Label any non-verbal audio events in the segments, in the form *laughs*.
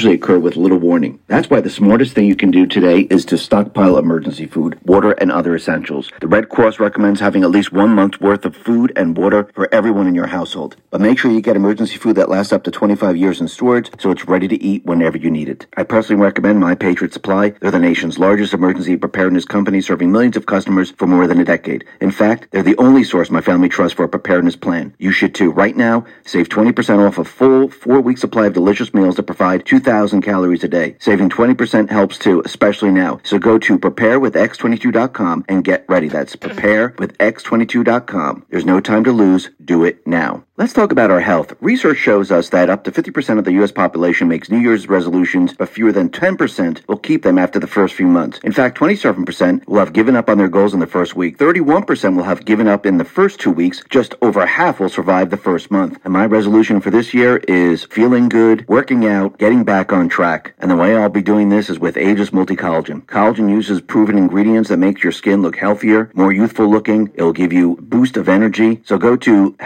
usually occur with little warning. That's why the smartest thing you can do today is to stockpile emergency food, water, and other essentials. The Red Cross recommends having at least one month's worth of food and water for everyone in your household. But make sure you get emergency food that lasts up to 25 years in storage so it's ready to eat whenever you need it. I personally recommend My Patriot Supply. They're the nation's largest emergency preparedness company serving millions of customers for more than a decade. In fact, they're the only source my family trusts for a preparedness plan. You should too. Right now, save 20% off a full four week supply of delicious meals that provide 2,000 calories a day. Saving 20% helps too, especially now. So go to preparewithx22.com and get ready. That's *clears throat* preparewithx22.com. There's no time to lose. Do it now. Let's talk about our health. Research shows us that up to 50% of the U.S. population makes New Year's resolutions, but fewer than 10% will keep them after the first few months. In fact, 27% will have given up on their goals in the first week. 31% will have given up in the first two weeks. Just over half will survive the first month. And my resolution for this year is feeling good, working out, getting back on track. And the way I'll be doing this is with Ageless Multi-Collagen. Collagen uses proven ingredients that make your skin look healthier, more youthful looking. It'll give you boost of energy. So go to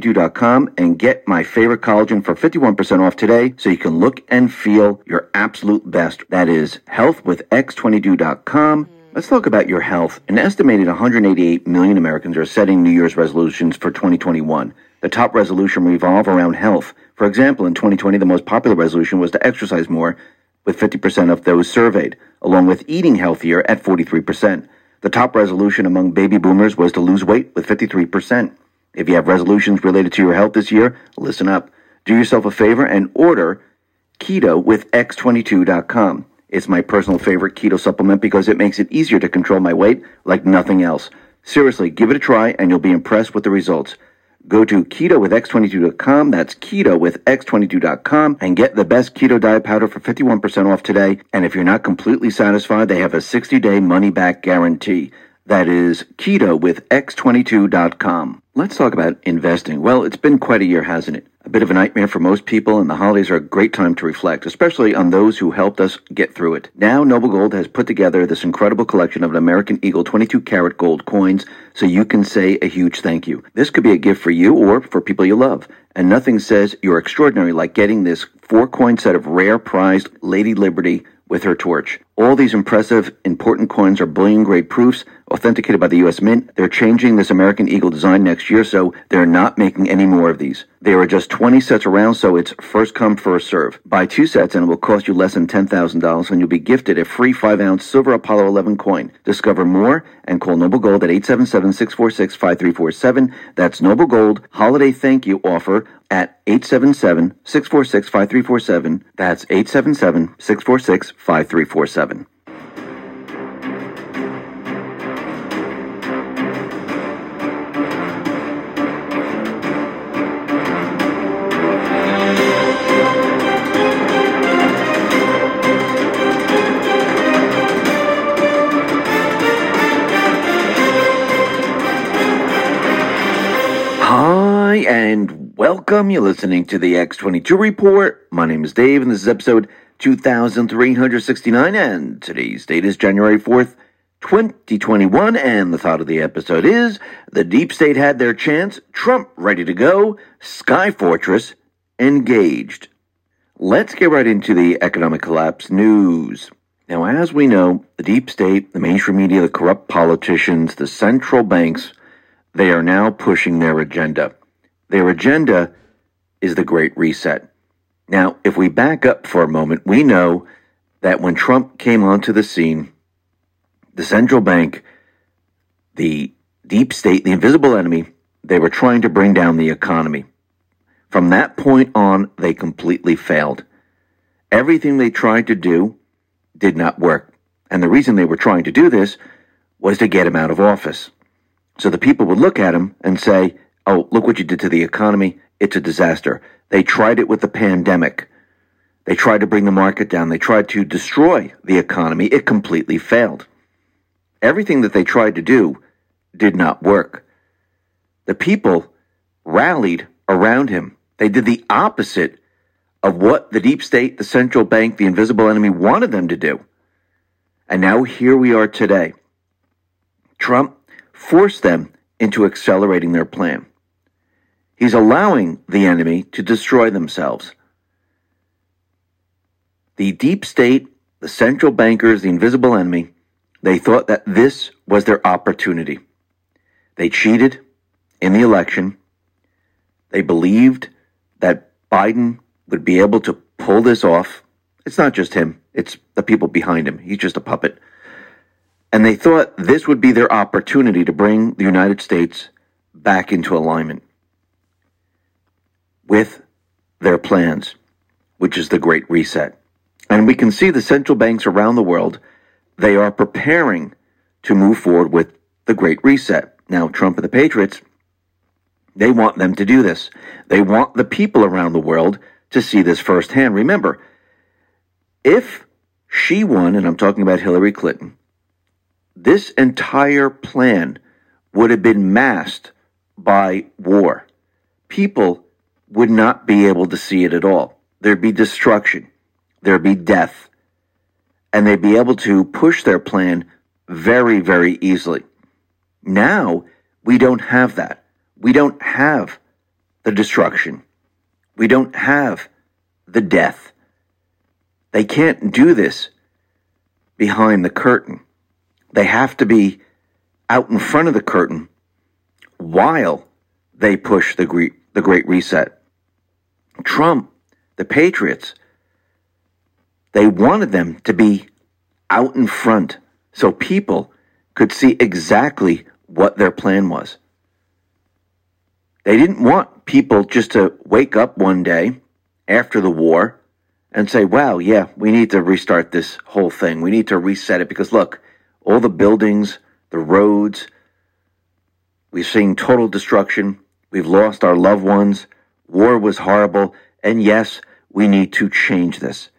healthwithx22.com and get my favorite collagen for 51% off today so you can look and feel your absolute best. That is healthwithx22.com. Let's talk about your health. An estimated 188 million Americans are setting New Year's resolutions for 2021. The top resolution revolve around health. For example, in 2020, the most popular resolution was to exercise more, with 50% of those surveyed, along with eating healthier at 43%. The top resolution among baby boomers was to lose weight with 53%. If you have resolutions related to your health this year, listen up. Do yourself a favor and order keto with x22.com. It's my personal favorite keto supplement because it makes it easier to control my weight like nothing else. Seriously, give it a try and you'll be impressed with the results. Go to keto with x22.com. That's keto with x22.com and get the best keto diet powder for 51% off today. And if you're not completely satisfied, they have a 60 day money back guarantee. That is keto with x22.com. Let's talk about investing. Well, it's been quite a year, hasn't it? A bit of a nightmare for most people, and the holidays are a great time to reflect, especially on those who helped us get through it. Now, Noble Gold has put together this incredible collection of an American Eagle 22 karat gold coins, so you can say a huge thank you. This could be a gift for you or for people you love. And nothing says you're extraordinary like getting this four coin set of rare prized Lady Liberty with her torch. All these impressive, important coins are bullion grade proofs authenticated by the U.S. Mint. They're changing this American Eagle design next year, so they're not making any more of these. There are just 20 sets around, so it's first come, first serve. Buy two sets and it will cost you less than $10,000 and you'll be gifted a free 5 ounce silver Apollo 11 coin. Discover more and call Noble Gold at 877 646 5347. That's Noble Gold Holiday Thank You offer at 877 646 5347. That's 877 646 5347. Welcome. You're listening to the X22 Report. My name is Dave, and this is episode 2369, and today's date is January 4th, 2021, and the thought of the episode is the deep state had their chance, Trump ready to go, Sky Fortress engaged. Let's get right into the economic collapse news. Now, as we know, the deep state, the mainstream media, the corrupt politicians, the central banks, they are now pushing their agenda. Their agenda is the Great Reset. Now, if we back up for a moment, we know that when Trump came onto the scene, the central bank, the deep state, the invisible enemy, they were trying to bring down the economy. From that point on, they completely failed. Everything they tried to do did not work. And the reason they were trying to do this was to get him out of office. So the people would look at him and say, Oh, look what you did to the economy. It's a disaster. They tried it with the pandemic. They tried to bring the market down. They tried to destroy the economy. It completely failed. Everything that they tried to do did not work. The people rallied around him. They did the opposite of what the deep state, the central bank, the invisible enemy wanted them to do. And now here we are today. Trump forced them into accelerating their plan. He's allowing the enemy to destroy themselves. The deep state, the central bankers, the invisible enemy, they thought that this was their opportunity. They cheated in the election. They believed that Biden would be able to pull this off. It's not just him, it's the people behind him. He's just a puppet. And they thought this would be their opportunity to bring the United States back into alignment with their plans, which is the Great Reset. And we can see the central banks around the world, they are preparing to move forward with the Great Reset. Now, Trump and the Patriots, they want them to do this. They want the people around the world to see this firsthand. Remember, if she won, and I'm talking about Hillary Clinton, this entire plan would have been masked by war. People would not be able to see it at all. There'd be destruction, there'd be death, and they'd be able to push their plan very, very easily. Now, we don't have that. We don't have the destruction. We don't have the death. They can't do this behind the curtain. They have to be out in front of the curtain while they push the great, the great reset. Trump, the Patriots, they wanted them to be out in front so people could see exactly what their plan was. They didn't want people just to wake up one day after the war and say, wow, yeah, we need to restart this whole thing. We need to reset it because look, all the buildings, the roads, we've seen total destruction. We've lost our loved ones. War was horrible. And yes, we need to change this.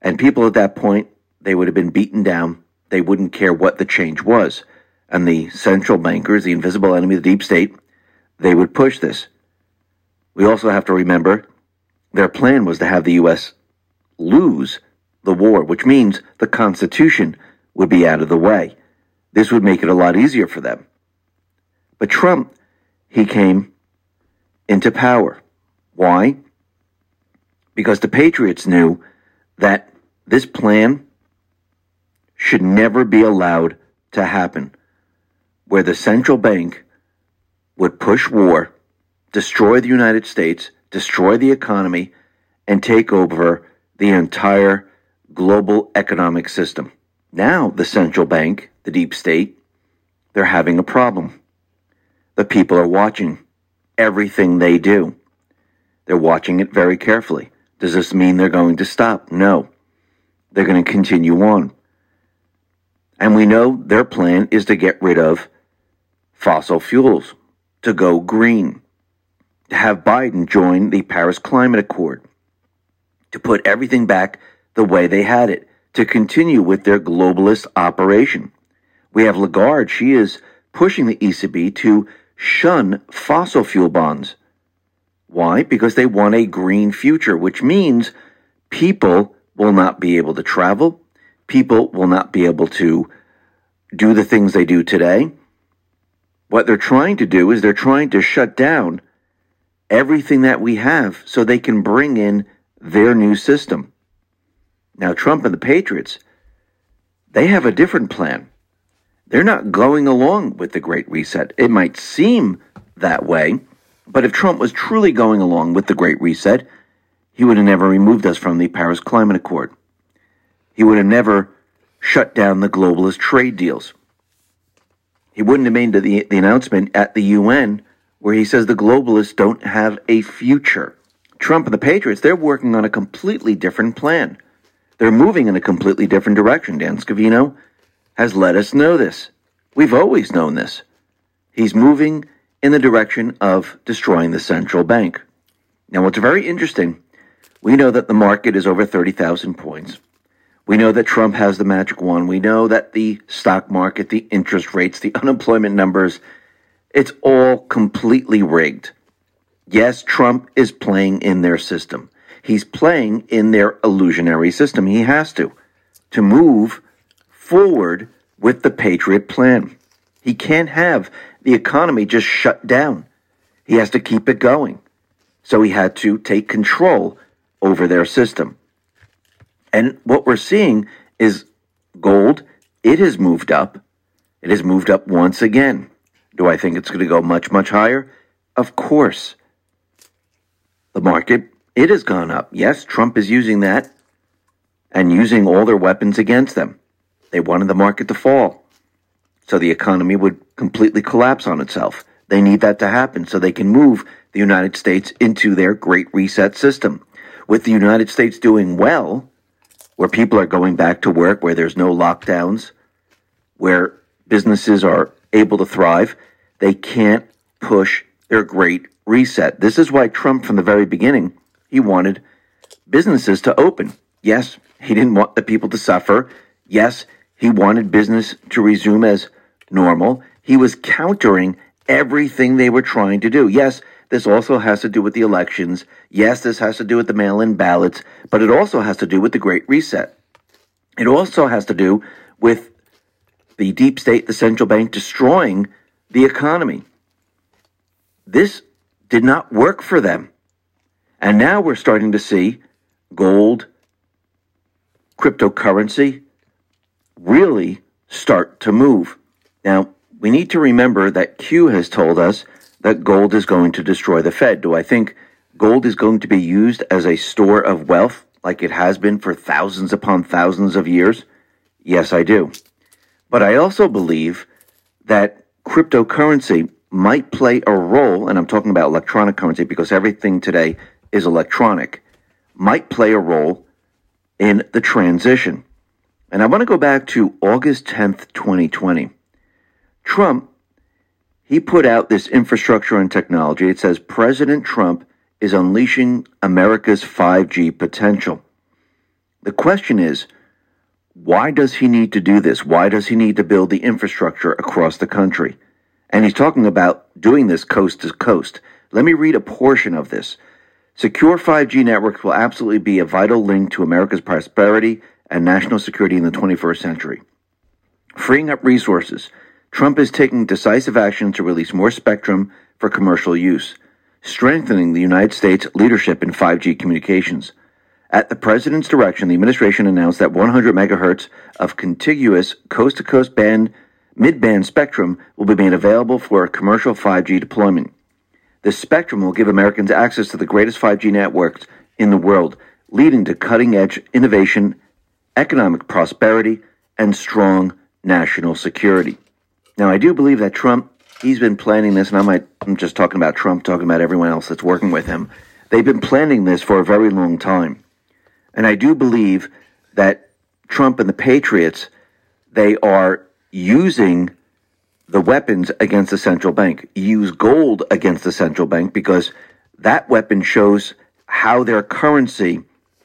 And people at that point, they would have been beaten down. They wouldn't care what the change was. And the central bankers, the invisible enemy, the deep state, they would push this. We also have to remember their plan was to have the U.S. lose the war, which means the Constitution would be out of the way. This would make it a lot easier for them. But Trump, he came into power. Why? Because the Patriots knew that this plan should never be allowed to happen, where the central bank would push war, destroy the United States, destroy the economy, and take over the entire global economic system. Now, the central bank, the deep state, they're having a problem. The people are watching everything they do. They're watching it very carefully. Does this mean they're going to stop? No. They're going to continue on. And we know their plan is to get rid of fossil fuels, to go green, to have Biden join the Paris Climate Accord, to put everything back the way they had it, to continue with their globalist operation. We have Lagarde. She is pushing the ECB to shun fossil fuel bonds. Why? Because they want a green future, which means people will not be able to travel. People will not be able to do the things they do today. What they're trying to do is they're trying to shut down everything that we have so they can bring in their new system. Now, Trump and the Patriots, they have a different plan. They're not going along with the Great Reset. It might seem that way, but if Trump was truly going along with the Great Reset, he would have never removed us from the Paris Climate Accord. He would have never shut down the globalist trade deals. He wouldn't have made the, the announcement at the UN where he says the globalists don't have a future. Trump and the Patriots, they're working on a completely different plan. They're moving in a completely different direction. Dan Scavino has let us know this. We've always known this. He's moving in the direction of destroying the central bank. Now, what's very interesting, we know that the market is over 30,000 points. We know that Trump has the magic wand. We know that the stock market, the interest rates, the *laughs* unemployment numbers, it's all completely rigged. Yes, Trump is playing in their system. He's playing in their illusionary system. He has to, to move forward with the Patriot plan. He can't have the economy just shut down. He has to keep it going. So he had to take control over their system. And what we're seeing is gold, it has moved up. It has moved up once again. Do I think it's going to go much, much higher? Of course. The market, it has gone up. Yes, Trump is using that and using all their weapons against them. They wanted the market to fall so the economy would completely collapse on itself. They need that to happen so they can move the United States into their great reset system. With the United States doing well, where people are going back to work, where there's no lockdowns, where businesses are able to thrive, they can't push their great reset. This is why Trump, from the very beginning, he wanted businesses to open. Yes, he didn't want the people to suffer. Yes, he wanted business to resume as normal. He was countering everything they were trying to do. Yes, this also has to do with the elections. Yes, this has to do with the mail in ballots, but it also has to do with the Great Reset. It also has to do with the deep state, the central bank destroying the economy. This did not work for them. And now we're starting to see gold, cryptocurrency really start to move. Now, we need to remember that Q has told us that gold is going to destroy the Fed. Do I think gold is going to be used as a store of wealth like it has been for thousands upon thousands of years? Yes, I do. But I also believe that cryptocurrency might play a role, and I'm talking about electronic currency because everything today is electronic, might play a role in the transition. And I want to go back to August 10th, 2020. Trump, he put out this infrastructure and technology. It says President Trump is unleashing America's 5G potential. The question is, why does he need to do this? Why does he need to build the infrastructure across the country? And he's talking about doing this coast to coast. Let me read a portion of this. Secure 5G networks will absolutely be a vital link to America's prosperity and national security in the 21st century. Freeing up resources, Trump is taking decisive action to release more spectrum for commercial use, strengthening the United States leadership in 5G communications. At the president's direction, the administration announced that 100 megahertz of contiguous coast-to-coast band mid-band spectrum will be made available for commercial 5G deployment. This spectrum will give Americans access to the greatest 5G networks in the world, leading to cutting-edge innovation, economic prosperity, and strong national security. Now, I do believe that Trump, he's been planning this, and I might, I'm just talking about Trump, talking about everyone else that's working with him. They've been planning this for a very long time. And I do believe that Trump and the Patriots, they are using the weapons against the central bank. Use gold against the central bank because that weapon shows how their currency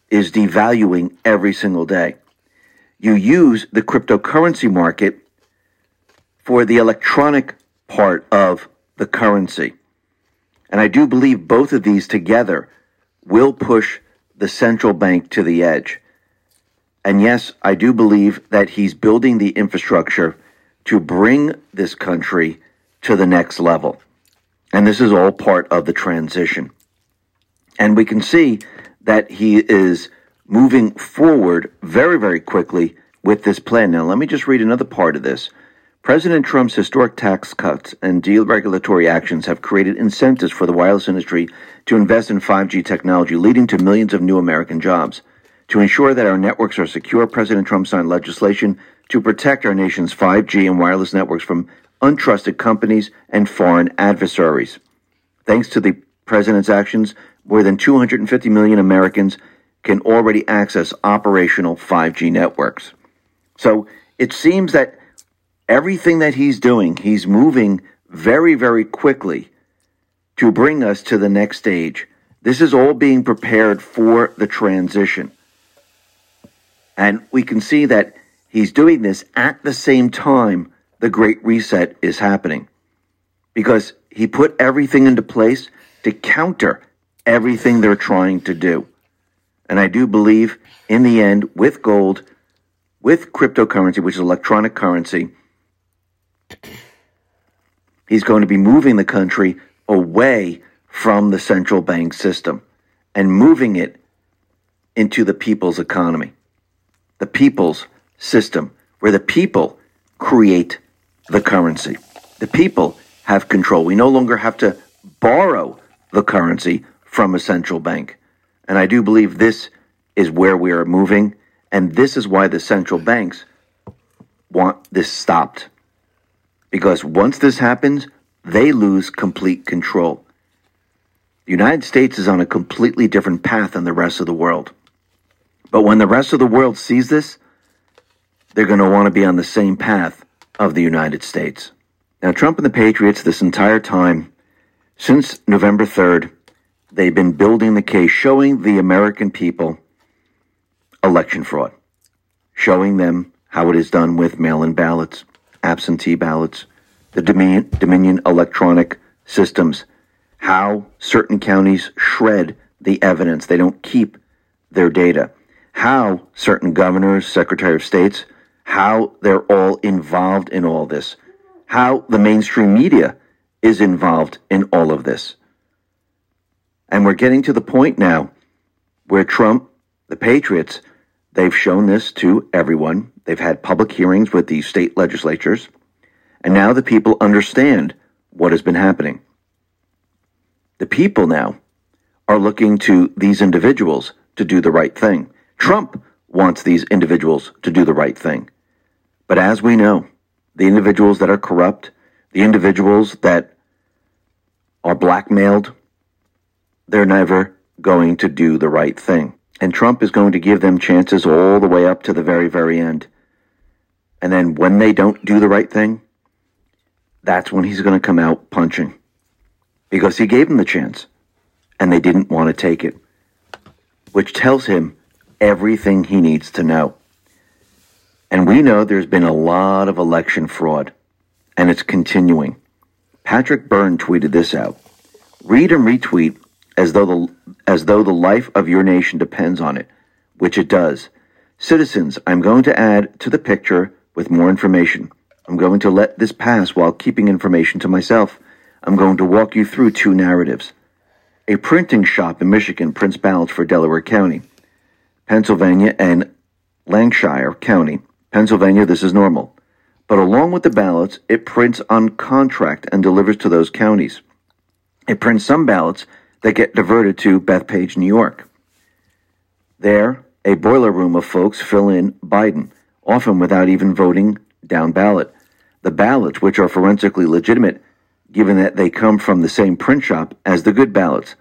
is devaluing every single day. You use the cryptocurrency market for the electronic part of the currency. And I do believe both of these together will push the central bank to the edge. And yes, I do believe that he's building the infrastructure to bring this country to the next level. And this is all part of the transition. And we can see that he is moving forward very, very quickly with this plan. Now, let me just read another part of this. President Trump's historic tax cuts and deregulatory actions have created incentives for the wireless industry to invest in 5G technology, leading to millions of new American jobs. To ensure that our networks are secure, President Trump signed legislation to protect our nation's 5G and wireless networks from untrusted companies and foreign adversaries. Thanks to the president's actions, more than 250 million Americans can already access operational 5G networks. So it seems that everything that he's doing, he's moving very, very quickly to bring us to the next stage. This is all being prepared for the transition. And we can see that he's doing this at the same time the Great Reset is happening. Because he put everything into place to counter everything they're trying to do. And I do believe in the end, with gold, with cryptocurrency, which is electronic currency, he's going to be moving the country away from the central bank system and moving it into the people's economy. the people's system, where the people create the currency. The people have control. We no longer have to borrow the currency from a central bank. And I do believe this is where we are moving, and this is why the central banks want this stopped. Because once this happens, they lose complete control. The United States is on a completely different path than the rest of the world. But when the rest of the world sees this, they're going to want to be on the same path of the United States. Now, Trump and the Patriots, this entire time, since November 3rd, they've been building the case, showing the American people election fraud, showing them how it is done with mail in ballots, absentee ballots, the Dominion, Dominion electronic systems, how certain counties shred the evidence. They don't keep their data. How certain governors, secretary of states, how they're all involved in all this. How the mainstream media is involved in all of this. And we're getting to the point now where Trump, the Patriots, they've shown this to everyone. They've had public hearings with the state legislatures. And now the people understand what has been happening. The people now are looking to these individuals to do the right thing. Trump wants these individuals to do the right thing. But as we know, the individuals that are corrupt, the individuals that are blackmailed, they're never going to do the right thing. And Trump is going to give them chances all the way up to the very, very end. And then when they don't do the right thing, that's when he's going to come out punching. Because he gave them the chance. And they didn't want to take it. Which tells him everything he needs to know. And we know there's been a lot of election fraud. And it's continuing. Patrick Byrne tweeted this out. Read and retweet as though the as though the life of your nation depends on it, which it does. Citizens, I'm going to add to the picture with more information. I'm going to let this pass while keeping information to myself. I'm going to walk you through two narratives. A printing shop in Michigan prints ballots for Delaware County, Pennsylvania, and Lancaster County. Pennsylvania, this is normal. But along with the ballots, it prints on contract and delivers to those counties. It prints some ballots that get diverted to Bethpage, New York. There, a boiler room of folks fill in Biden, often without even voting down ballot. The ballots, which are forensically legitimate, given that they come from the same print shop as the good ballots,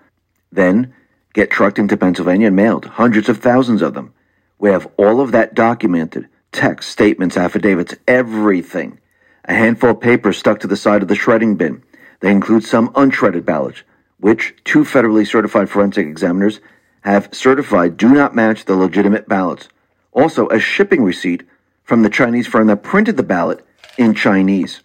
then get trucked into Pennsylvania and mailed, hundreds of thousands of them. We have all of that documented text, statements, affidavits, everything. A handful of papers stuck to the side of the shredding bin. They include some unshredded ballots, which two federally certified forensic examiners have certified do not match the legitimate ballots. Also, a shipping receipt from the Chinese firm that printed the ballot in Chinese.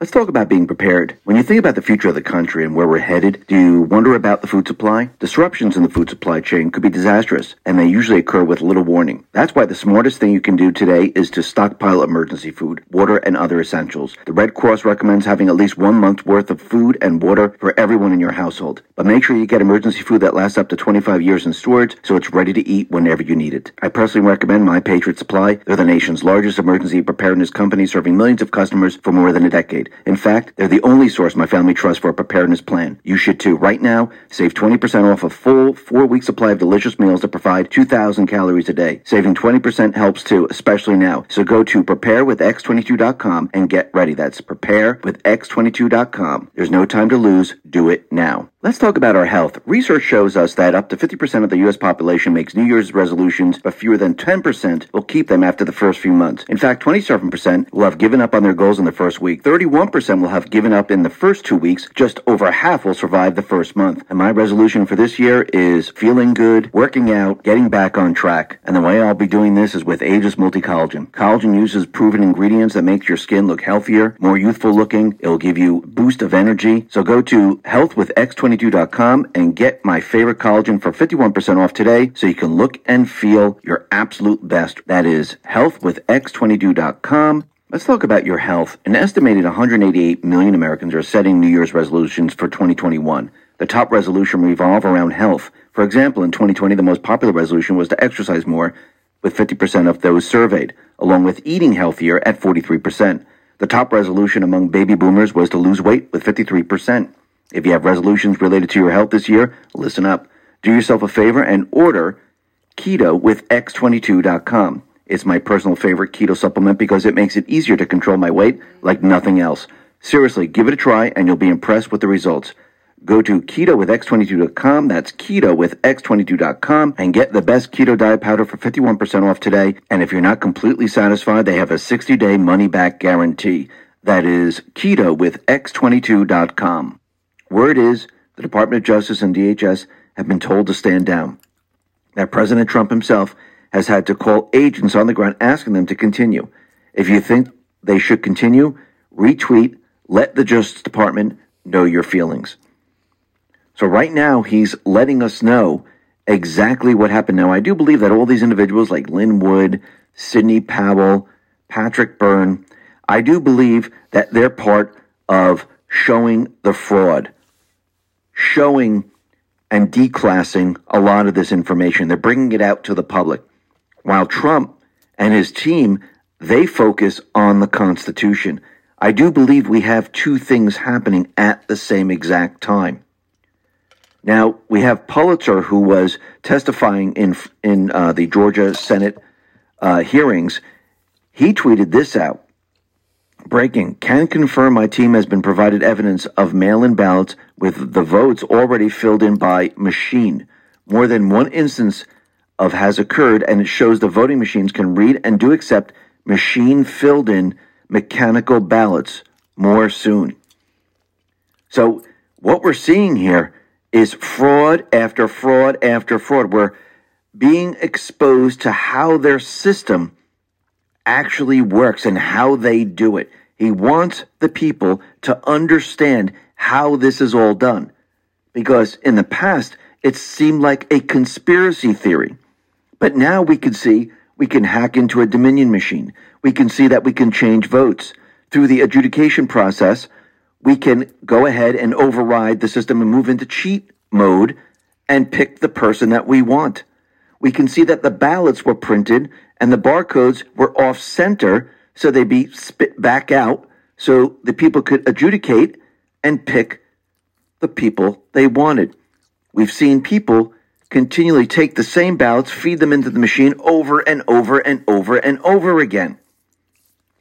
Let's talk about being prepared. When you think about the future of the country and where we're headed, do you wonder about the food supply? Disruptions in the food supply chain could be disastrous, and they usually occur with little warning. That's why the smartest thing you can do today is to stockpile emergency food, water, and other essentials. The Red Cross recommends having at least one month's worth of food and water for everyone in your household. But make sure you get emergency food that lasts up to 25 years in storage so it's ready to eat whenever you need it. I personally recommend My Patriot Supply. They're the nation's largest emergency preparedness company serving millions of customers for more than a decade. In fact, they're the only source my family trusts for a preparedness plan. You should too. Right now, save 20% off a full four-week supply of delicious meals that provide 2,000 calories a day. Saving 20% helps too, especially now. So go to preparewithx22.com and get ready. That's preparewithx22.com. There's no time to lose. Do it now. Let's talk about our health. Research shows us that up to 50% of the U.S. population makes New Year's resolutions, but fewer than 10% will keep them after the first few months. In fact, 27% will have given up on their goals in the first week. 31% will have given up in the first two weeks. Just over half will survive the first month. And my resolution for this year is feeling good, working out, getting back on track. And the way I'll be doing this is with Ageless Multi-Collagen. Collagen uses proven ingredients that make your skin look healthier, more youthful looking. It'll give you boost of energy. So go to healthwithx22 22.com and get my favorite collagen for 51% off today so you can look and feel your absolute best. That is healthwithx22.com. Let's talk about your health. An estimated 188 million Americans are setting New Year's resolutions for 2021. The top resolution revolve around health. For example, in 2020, the most popular resolution was to exercise more, with 50% of those surveyed, along with eating healthier at 43%. The top resolution among baby boomers was to lose weight with 53%. If you have resolutions related to your health this year, listen up. Do yourself a favor and order keto with x22.com. It's my personal favorite keto supplement because it makes it easier to control my weight like nothing else. Seriously, give it a try and you'll be impressed with the results. Go to keto with x22.com. That's keto with x22.com and get the best keto diet powder for 51% off today. And if you're not completely satisfied, they have a 60 day money back guarantee. That is keto with x22.com. Word is the Department of Justice and DHS have been told to stand down. That President Trump himself has had to call agents on the ground asking them to continue. If you think they should continue, retweet, let the Justice Department know your feelings. So right now, he's letting us know exactly what happened. Now, I do believe that all these individuals like Lin Wood, Sidney Powell, Patrick Byrne, I do believe that they're part of showing the fraud, showing and declassing a lot of this information. They're bringing it out to the public. While Trump and his team, they focus on the Constitution. I do believe we have two things happening at the same exact time. Now we have Pulitzer, who was testifying in in uh, the Georgia Senate uh, hearings. He tweeted this out: "Breaking: Can confirm my team has been provided evidence of mail-in ballots with the votes already filled in by machine. More than one instance of has occurred, and it shows the voting machines can read and do accept machine filled in mechanical ballots. More soon." So what we're seeing here is fraud after fraud after fraud. We're being exposed to how their system actually works and how they do it. He wants the people to understand how this is all done. Because in the past, it seemed like a conspiracy theory. But now we can see we can hack into a Dominion machine. We can see that we can change votes. Through the adjudication process, we can go ahead and override the system and move into cheat mode and pick the person that we want. We can see that the ballots were printed and the barcodes were off center, so they'd be spit back out so the people could adjudicate and pick the people they wanted. We've seen people continually take the same ballots, feed them into the machine over and over and over and over again.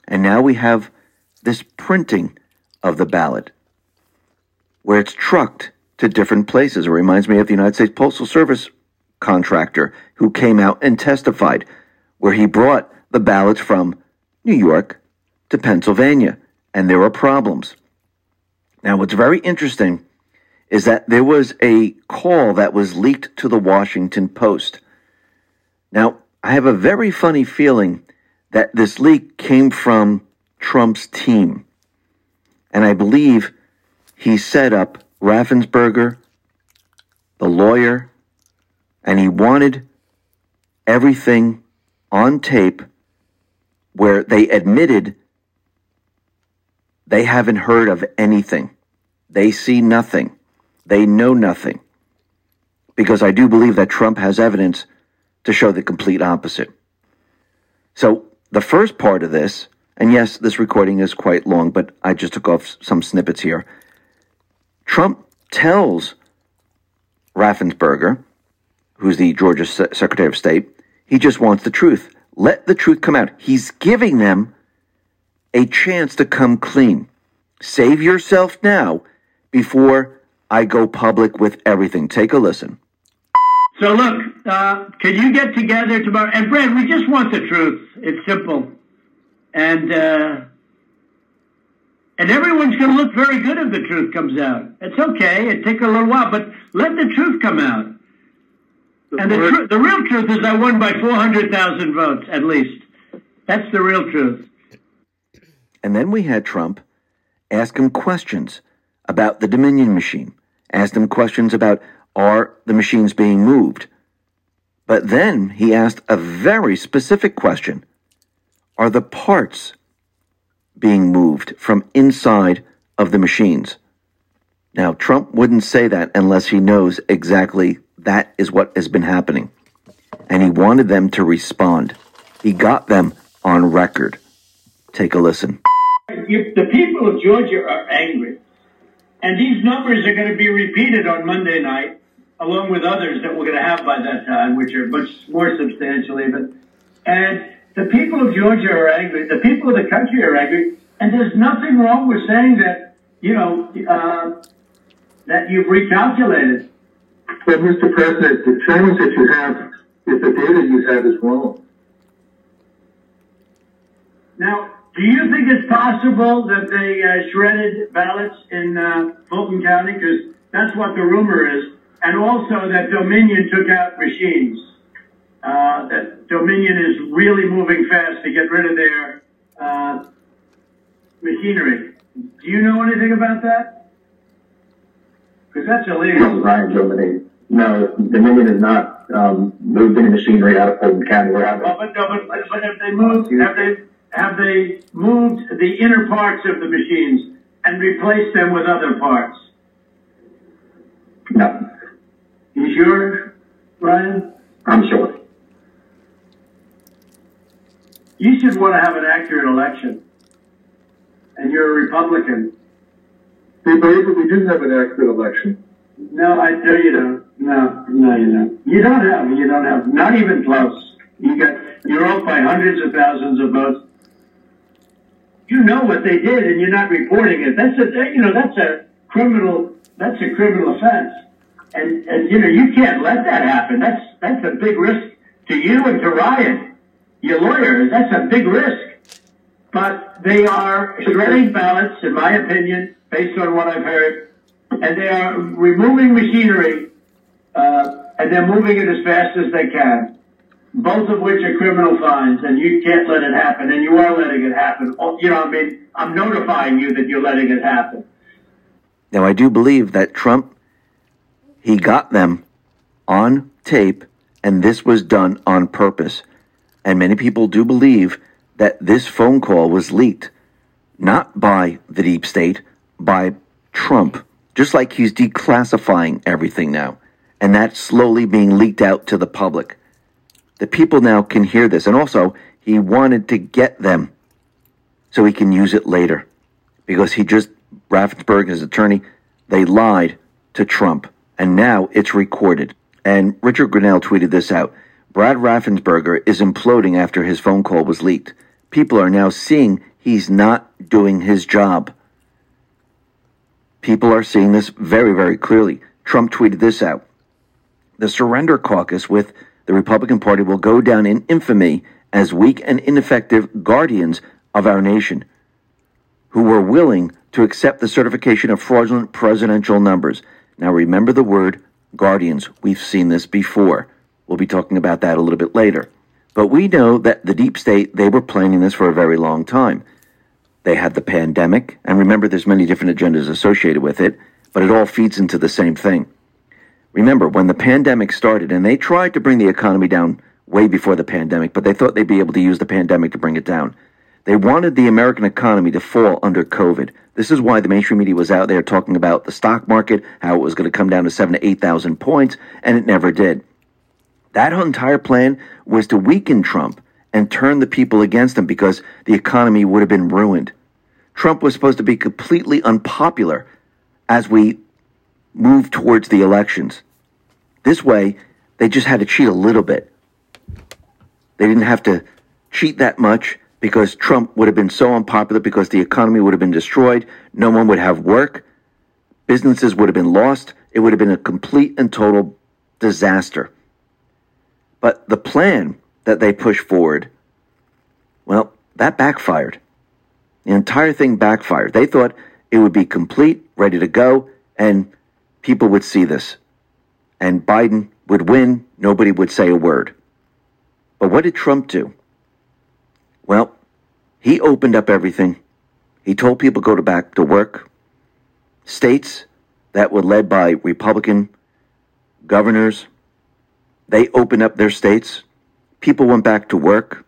And now we have this printing of the ballot where it's trucked to different places. It reminds me of the United States Postal Service contractor who came out and testified where he brought the ballots from New York to Pennsylvania and there were problems. Now, what's very interesting is that there was a call that was leaked to the Washington Post. Now, I have a very funny feeling that this leak came from Trump's team. And I believe he set up Raffensperger, the lawyer, and he wanted everything on tape where they admitted they haven't heard of anything. They see nothing. They know nothing. Because I do believe that Trump has evidence to show the complete opposite. So, the first part of this, and yes, this recording is quite long, but I just took off some snippets here. Trump tells Raffensperger, who's the Georgia Secretary of State, he just wants the truth. Let the truth come out. He's giving them a chance to come clean. Save yourself now before I go public with everything. Take a listen. So look, uh, can you get together tomorrow? And Brad, we just want the truth. It's simple, and uh, and everyone's going to look very good if the truth comes out. It's okay. It take a little while, but let the truth come out. The and the, tr- the real truth is I won by 400,000 votes, at least. That's the real truth. And then we had Trump ask him questions about the Dominion machine, asked him questions about are the machines being moved. But then he asked a very specific question Are the parts being moved from inside of the machines? Now, Trump wouldn't say that unless he knows exactly that is what has been happening. and he wanted them to respond. He got them on record. Take a listen. You, the people of Georgia are angry. And these numbers are going to be repeated on Monday night, along with others that we're going to have by that time, which are much more substantial even. And the people of Georgia are angry. The people of the country are angry. And there's nothing wrong with saying that, you know, uh, that you've recalculated. But, Mr. President, the challenge that you have is the data you have is wrong. Now, do you think it's possible that they uh, shredded ballots in uh, Fulton County? Because that's what the rumor is. And also that Dominion took out machines. Uh, that Dominion is really moving fast to get rid of their uh, machinery. Do you know anything about that? Because that's illegal. Ryan Dominion. No, Dominion is not um, moved any machinery out of Fulton County. We're having. Well, but, no, but, but have they moved? Have they have they moved the inner parts of the machines and replaced them with other parts? No. You sure, Ryan? I'm sure. You should want to have an accurate election. And you're a Republican. Believe that we do have an accurate election. No, I know you don't. No, no, you don't. You don't have. You don't have. Not even close. You got. You're off by hundreds of thousands of votes. You know what they did, and you're not reporting it. That's a. You know that's a criminal. That's a criminal offense. And and you know you can't let that happen. That's that's a big risk to you and to Ryan, your lawyer. That's a big risk. But they are shredding ballots, in my opinion, based on what I've heard, and they are removing machinery, uh, and they're moving it as fast as they can. Both of which are criminal fines, and you can't let it happen, and you are letting it happen. Oh, You know, I mean, I'm notifying you that you're letting it happen. Now, I do believe that Trump, he got them on tape, and this was done on purpose. And many people do believe that this phone call was leaked, not by the deep state, by Trump, just like he's declassifying everything now. And that's slowly being leaked out to the public. The people now can hear this. And also, he wanted to get them so he can use it later. Because he just, Raffensperger, his attorney, they lied to Trump. And now it's recorded. And Richard Grenell tweeted this out. Brad Raffensperger is imploding after his phone call was leaked. People are now seeing he's not doing his job. People are seeing this very, very clearly. Trump tweeted this out. The surrender caucus with the Republican Party will go down in infamy as weak and ineffective guardians of our nation who were willing to accept the certification of fraudulent presidential numbers. Now remember the word guardians. We've seen this before. We'll be talking about that a little bit later. But we know that the deep state, they were planning this for a very long time. They had the pandemic, and remember there's many different agendas associated with it, but it all feeds into the same thing. Remember, when the pandemic started, and they tried to bring the economy down way before the pandemic, but they thought they'd be able to use the pandemic to bring it down. They wanted the American economy to fall under COVID. This is why the mainstream media was out there talking about the stock market, how it was going to come down to seven to 8,000 points, and it never did. That entire plan was to weaken Trump and turn the people against him because the economy would have been ruined. Trump was supposed to be completely unpopular as we move towards the elections. This way, they just had to cheat a little bit. They didn't have to cheat that much because Trump would have been so unpopular because the economy would have been destroyed. No one would have work. Businesses would have been lost. It would have been a complete and total disaster. But the plan that they pushed forward, well, that backfired. The entire thing backfired. They thought it would be complete, ready to go, and people would see this. And Biden would win. Nobody would say a word. But what did Trump do? Well, he opened up everything. He told people to go to back to work. States that were led by Republican governors, they opened up their states. People went back to work.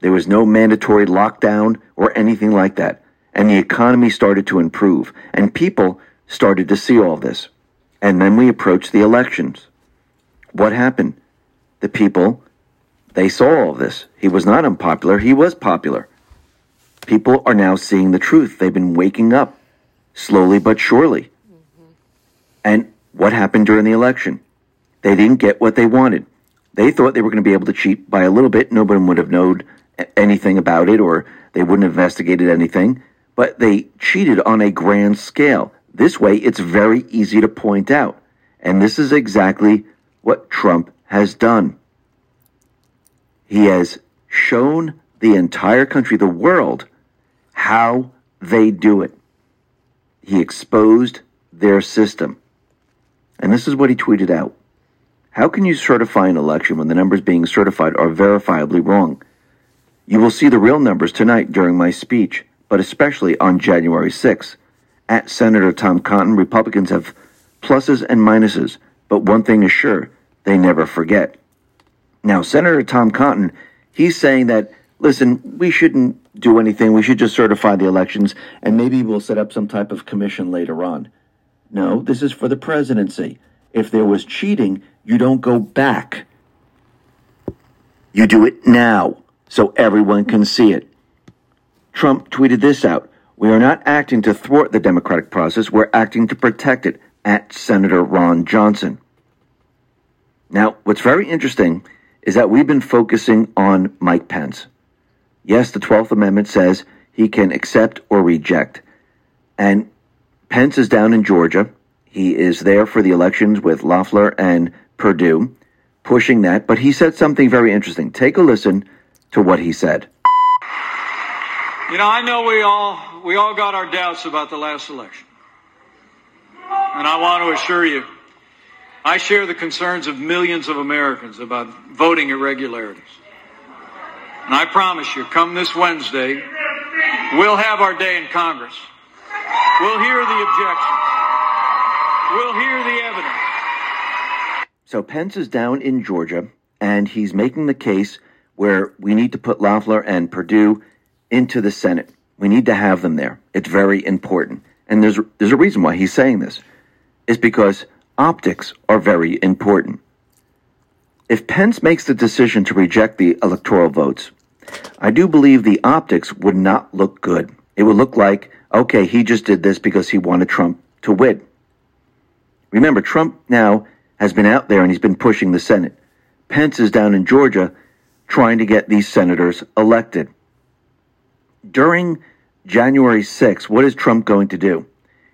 There was no mandatory lockdown or anything like that. And the economy started to improve. And people started to see all this. And then we approached the elections. What happened? The people they saw all this. He was not unpopular, he was popular. People are now seeing the truth. They've been waking up slowly but surely. Mm-hmm. And what happened during the election? They didn't get what they wanted. They thought they were going to be able to cheat by a little bit. Nobody would have known anything about it or they wouldn't have investigated anything. But they cheated on a grand scale. This way, it's very easy to point out. And this is exactly what Trump has done. He has shown the entire country, the world, how they do it. He exposed their system. And this is what he tweeted out. How can you certify an election when the numbers being certified are verifiably wrong? You will see the real numbers tonight during my speech, but especially on January 6th. At Senator Tom Cotton, Republicans have pluses and minuses, but one thing is sure they never forget. Now, Senator Tom Cotton, he's saying that, listen, we shouldn't do anything. We should just certify the elections, and maybe we'll set up some type of commission later on. No, this is for the presidency. If there was cheating, you don't go back. You do it now so everyone can see it. Trump tweeted this out. We are not acting to thwart the democratic process. We're acting to protect it at Senator Ron Johnson. Now, what's very interesting is that we've been focusing on Mike Pence. Yes, the 12th Amendment says he can accept or reject. And Pence is down in Georgia. He is there for the elections with Loeffler and Perdue, pushing that. But he said something very interesting. Take a listen to what he said. You know, I know we all we all got our doubts about the last election. And I want to assure you, I share the concerns of millions of Americans about voting irregularities. And I promise you, come this Wednesday, we'll have our day in Congress. We'll hear the objections. We'll hear the evidence. So Pence is down in Georgia, and he's making the case where we need to put Loeffler and Perdue into the Senate. We need to have them there. It's very important. And there's there's a reason why he's saying this. Is because optics are very important. If Pence makes the decision to reject the electoral votes, I do believe the optics would not look good. It would look like, okay, he just did this because he wanted Trump to win. Remember, Trump now has been out there and he's been pushing the Senate. Pence is down in Georgia trying to get these senators elected. During January 6th, what is Trump going to do?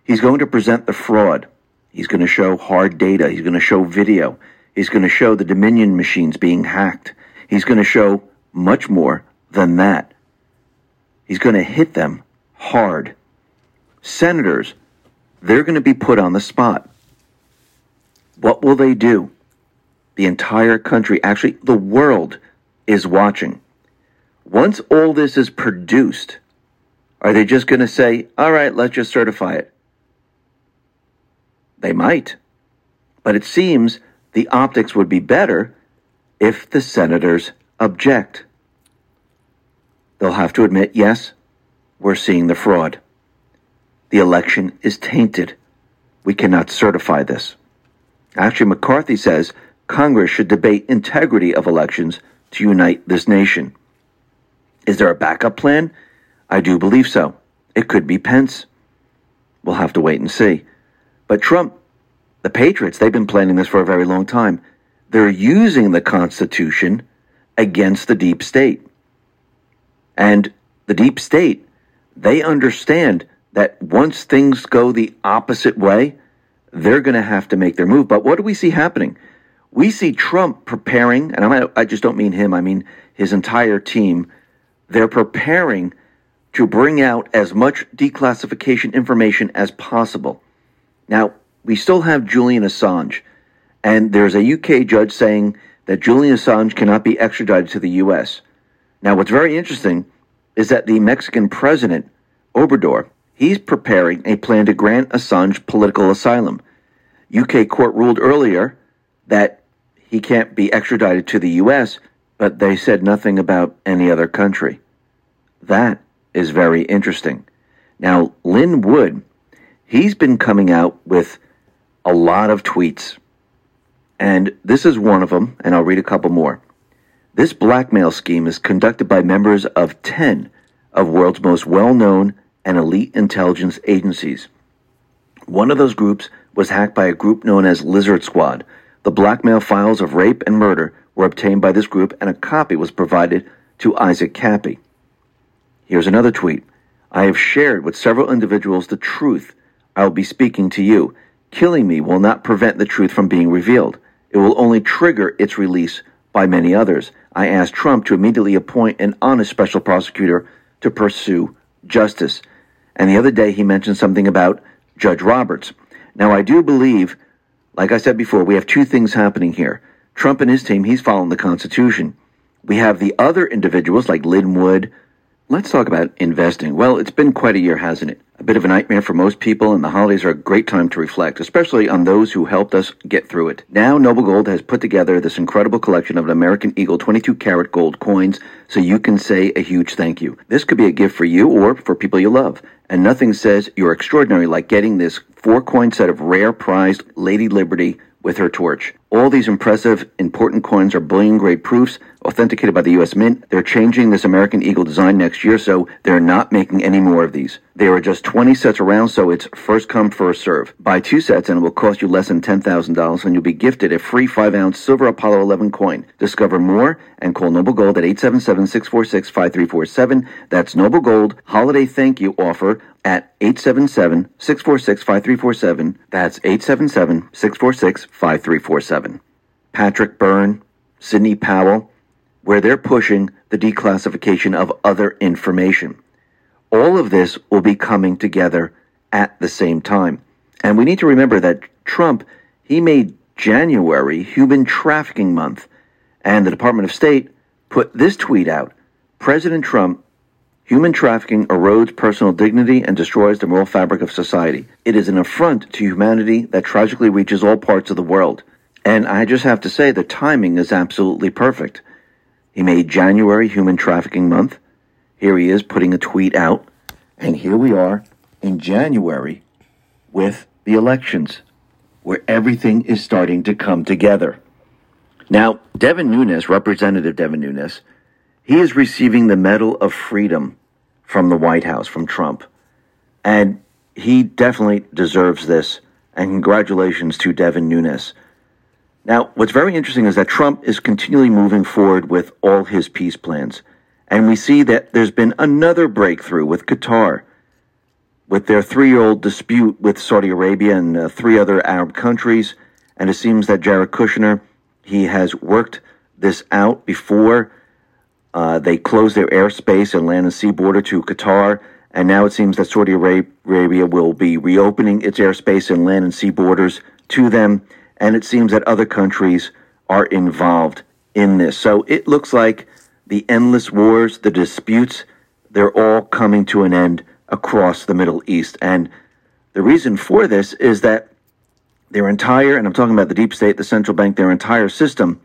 He's going to present the fraud. He's going to show hard data. He's going to show video. He's going to show the Dominion machines being hacked. He's going to show much more than that. He's going to hit them hard. Senators, they're going to be put on the spot. What will they do? The entire country, actually, the world is watching. Once all this is produced, are they just going to say, all right, let's just certify it? They might. But it seems the optics would be better if the senators object. They'll have to admit, yes, we're seeing the fraud. The election is tainted. We cannot certify this. Actually, McCarthy says Congress should debate integrity of elections to unite this nation. Is there a backup plan? I do believe so. It could be Pence. We'll have to wait and see. But Trump, the Patriots, they've been planning this for a very long time. They're using the Constitution against the deep state. And the deep state, they understand that once things go the opposite way, they're going to have to make their move. But what do we see happening? We see Trump preparing, and I, just don't mean him, I mean his entire team. They're preparing to bring out as much declassification information as possible. Now, we still have Julian Assange, and there's a UK judge saying that Julian Assange cannot be extradited to the US. Now, what's very interesting is that the Mexican president, Obrador, he's preparing a plan to grant Assange political asylum. UK court ruled earlier that he can't be extradited to the US, but they said nothing about any other country. That is very interesting. Now, Lin Wood, he's been coming out with a lot of tweets. And this is one of them, and I'll read a couple more. This blackmail scheme is conducted by members of 10 of world's most well-known and elite intelligence agencies. One of those groups was hacked by a group known as Lizard Squad. The blackmail files of rape and murder were obtained by this group and a copy was provided to Isaac Kappy. Here's another tweet. I have shared with several individuals the truth. I will be speaking to you. Killing me will not prevent the truth from being revealed. It will only trigger its release by many others. I asked Trump to immediately appoint an honest special prosecutor to pursue justice. And the other day he mentioned something about Judge Roberts. Now, I do believe, like I said before, we have two things happening here. Trump and his team, he's following the Constitution. We have the other individuals like Lin Wood. Let's talk about investing. Well, it's been quite a year, hasn't it? A bit of a nightmare for most people, and the holidays are a great time to reflect, especially on those who helped us get through it. Now, Noble Gold has put together this incredible collection of an American Eagle 22 karat gold coins, so you can say a huge thank you. This could be a gift for you or for people you love. And nothing says you're extraordinary like getting this four coin set of rare prized Lady Liberty with her torch. All these impressive, important coins are bullion grade proofs authenticated by the U.S. Mint. They're changing this American Eagle design next year, so they're not making any more of these. There are just 20 sets around, so it's first come, first serve. Buy two sets and it will cost you less than $10,000 and you'll be gifted a free 5 ounce silver Apollo 11 coin. Discover more and call Noble Gold at 877-646-5347. That's Noble Gold holiday thank you offer at 877-646-5347. That's 877-646-5347. Patrick Byrne, Sidney Powell, where they're pushing the declassification of other information. All of this will be coming together at the same time. And we need to remember that Trump, he made January Human Trafficking Month, and the Department of State put this tweet out. President Trump Human trafficking erodes personal dignity and destroys the moral fabric of society. It is an affront to humanity that tragically reaches all parts of the world. And I just have to say the timing is absolutely perfect. He made January Human Trafficking Month. Here he is putting a tweet out. And here we are in January with the elections, where everything is starting to come together. Now, Devin Nunes, Representative Devin Nunes, he is receiving the Medal of Freedom from the White House, from Trump. And he definitely deserves this. And congratulations to Devin Nunes. Now, what's very interesting is that Trump is continually moving forward with all his peace plans. And we see that there's been another breakthrough with Qatar, with their three year old dispute with Saudi Arabia and uh, three other Arab countries. And it seems that Jared Kushner, he has worked this out before uh, they closed their airspace and land and sea border to Qatar, and now it seems that Saudi Arabia will be reopening its airspace and land and sea borders to them, and it seems that other countries are involved in this. So it looks like the endless wars, the disputes, they're all coming to an end across the Middle East. And the reason for this is that their entire, and I'm talking about the deep state, the central bank, their entire system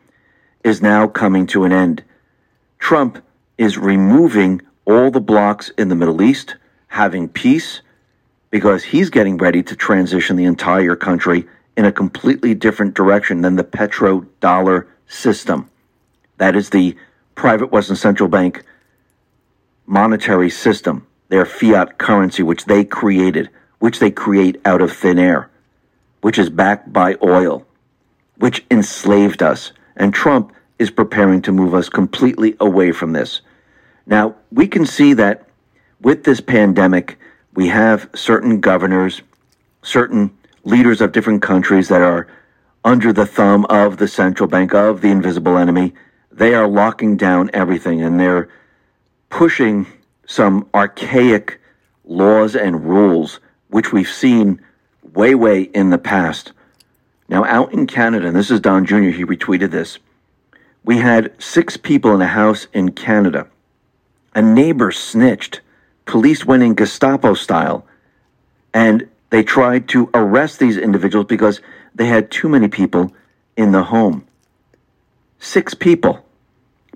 is now coming to an end. Trump is removing all the blocks in the Middle East, having peace, because he's getting ready to transition the entire country in a completely different direction than the petrodollar system. That is the private Western Central Bank monetary system, their fiat currency, which they created, which they create out of thin air, which is backed by oil, which enslaved us. And Trump is preparing to move us completely away from this. Now, we can see that with this pandemic, we have certain governors, certain leaders of different countries that are under the thumb of the central bank, of the invisible enemy. They are locking down everything and they're pushing some archaic laws and rules, which we've seen way, way in the past. Now, out in Canada, and this is Don Jr., he retweeted this. We had six people in a house in Canada. A neighbor snitched. Police went in Gestapo style and they tried to arrest these individuals because they had too many people in the home. Six people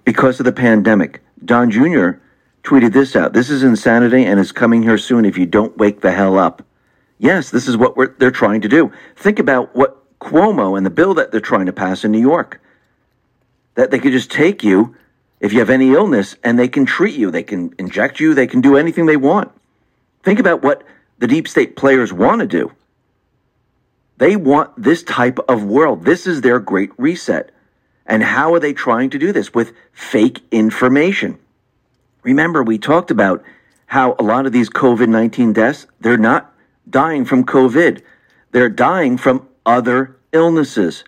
because of the pandemic. Don Jr. tweeted this out. This is insanity and is coming here soon if you don't wake the hell up. Yes, this is what they're trying to do. Think about what Cuomo and the bill that they're trying to pass in New York that they could just take you if you have any illness and they can treat you, they can inject you, they can do anything they want. Think about what the deep state players want to do. They want this type of world. This is their great reset. And how are they trying to do this? With fake information. Remember, we talked about how a lot of these COVID 19 deaths, they're not dying from COVID, they're dying from other illnesses.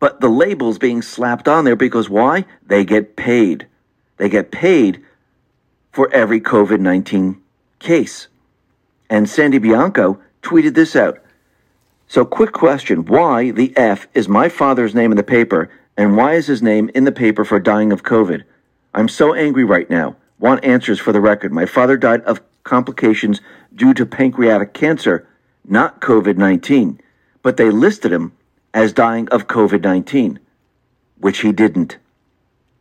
But the label's being slapped on there because why? They get paid. They get paid for every COVID 19 case. And Sandy Bianco tweeted this out. So, quick question why the F is my father's name in the paper, and why is his name in the paper for dying of COVID? I'm so angry right now. Want answers for the record. My father died of complications due to pancreatic cancer, not COVID 19, but they listed him as dying of COVID 19, which he didn't.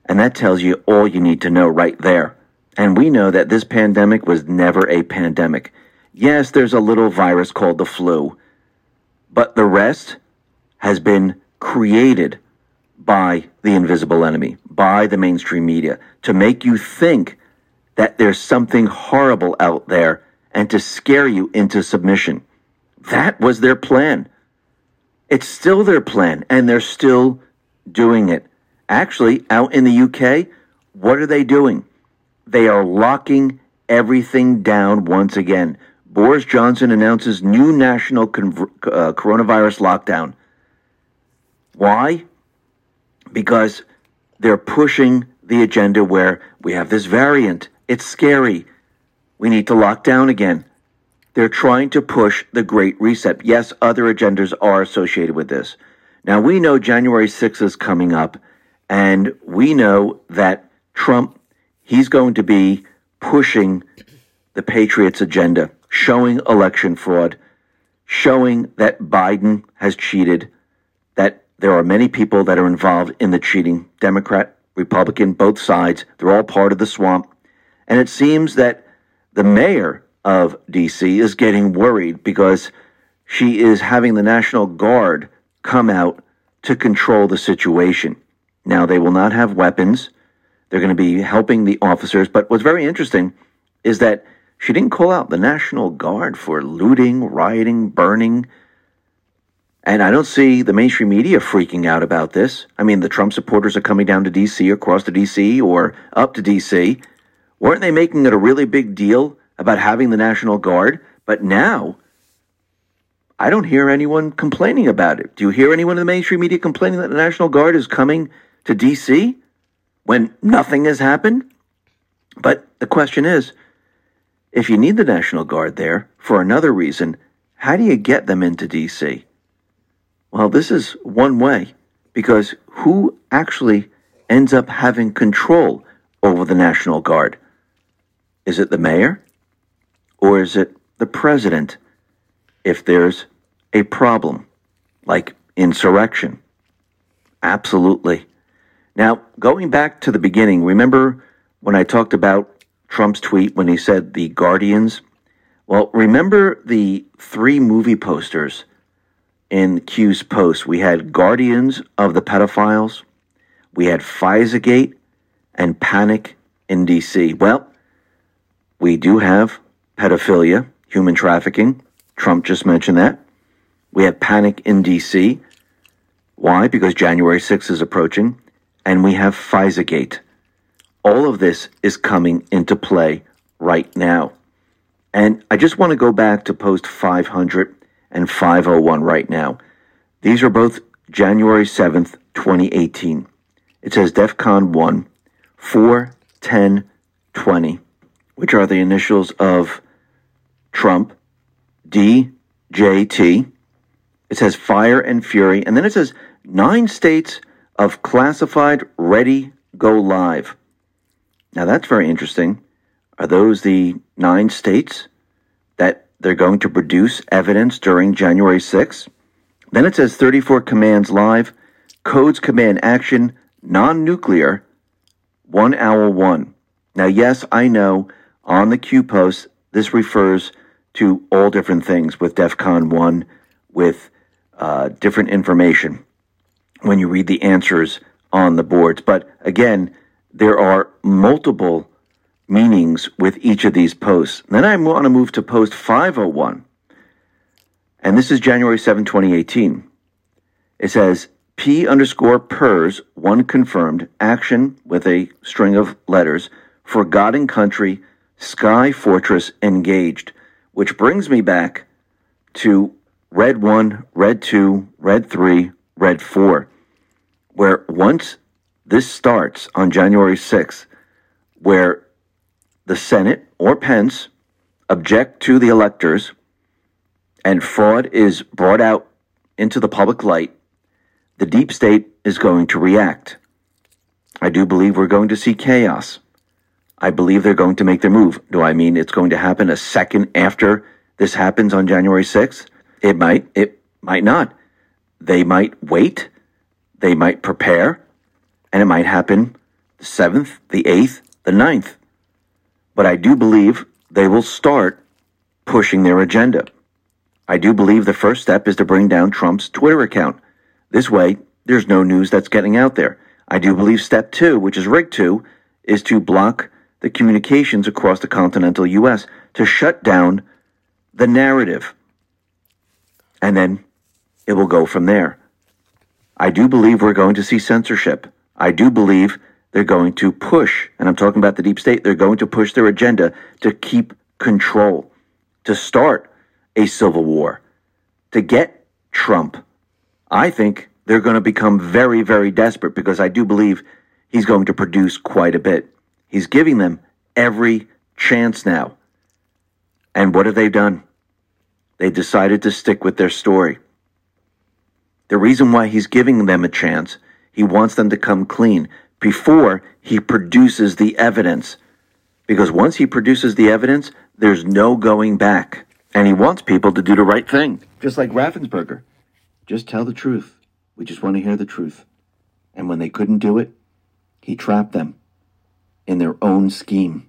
And that tells you all you need to know right there. And we know that this pandemic was never a pandemic. Yes, there's a little virus called the flu, but the rest has been created by the invisible enemy, by the mainstream media, to make you think that there's something horrible out there and to scare you into submission. That was their plan. It's still their plan, and they're still doing it. Actually, out in the UK, what are they doing? They are locking everything down once again. Boris Johnson announces new national uh, coronavirus lockdown. Why? Because they're pushing the agenda where we have this variant. It's scary. We need to lock down again. They're trying to push the Great Reset. Yes, other agendas are associated with this. Now, we know January 6th is coming up, and we know that Trump, he's going to be pushing the Patriots agenda, showing election fraud, showing that Biden has cheated, that there are many people that are involved in the cheating Democrat, Republican, both sides. They're all part of the swamp. And it seems that the mayor of DC is getting worried because she is having the National Guard come out to control the situation. Now, they will not have weapons. They're going to be helping the officers. But what's very interesting is that she didn't call out the National Guard for looting, rioting, burning. And I don't see the mainstream media freaking out about this. I mean, the Trump supporters are coming down to D.C., across to D.C., or up to D.C. Weren't they making it a really big deal about having the National Guard, but now I don't hear anyone complaining about it. Do you hear anyone in the mainstream media complaining that the National Guard is coming to DC when nothing has happened? But the question is if you need the National Guard there for another reason, how do you get them into DC? Well, this is one way because who actually ends up having control over the National Guard? Is it the mayor? Or is it the president if there's a problem, like insurrection? Absolutely. Now, going back to the beginning, remember when I talked about Trump's tweet when he said the Guardians? Well, remember the three movie posters in Q's post? We had Guardians of the Pedophiles, we had Pfizergate, and Panic in DC. Well, we do have pedophilia, human trafficking. Trump just mentioned that. We have panic in D.C. Why? Because January 6th is approaching. And we have Pfizergate. All of this is coming into play right now. And I just want to go back to post 500 and 501 right now. These are both January 7th, 2018. It says DEFCON 1, 4, 10, 20, which are the initials of Trump, DJT. It says fire and fury. And then it says nine states of classified ready go live. Now that's very interesting. Are those the nine states that they're going to produce evidence during January 6th? Then it says 34 commands live, codes command action, non nuclear, one hour one. Now, yes, I know on the Q post, this refers to all different things with DEF CON 1, with uh, different information when you read the answers on the boards. But again, there are multiple meanings with each of these posts. Then I want to move to post 501. And this is January 7, 2018. It says, P underscore PERS, one confirmed, action with a string of letters, forgotten country, sky fortress engaged, which brings me back to red 1, red 2, red 3, red 4, where once this starts on January 6th, where the Senate or Pence object to the electors and fraud is brought out into the public light, the deep state is going to react. I do believe we're going to see chaos. I believe they're going to make their move. Do I mean it's going to happen a second after this happens on January 6th? It might, it might not. They might wait, they might prepare, and it might happen the 7th, the 8th, the 9th. But I do believe they will start pushing their agenda. I do believe the first step is to bring down Trump's Twitter account. This way, there's no news that's getting out there. I do believe step two, which is rig two, is to block the communications across the continental U.S. to shut down the narrative. And then it will go from there. I do believe we're going to see censorship. I do believe they're going to push, and I'm talking about the deep state, they're going to push their agenda to keep control, to start a civil war, to get Trump. I think they're going to become very, very desperate because I do believe he's going to produce quite a bit. He's giving them every chance now. And what have they done? They decided to stick with their story. The reason why he's giving them a chance, he wants them to come clean before he produces the evidence. Because once he produces the evidence, there's no going back. And he wants people to do the right thing. Just like Raffensperger. Just tell the truth. We just want to hear the truth. And when they couldn't do it, he trapped them in their own scheme.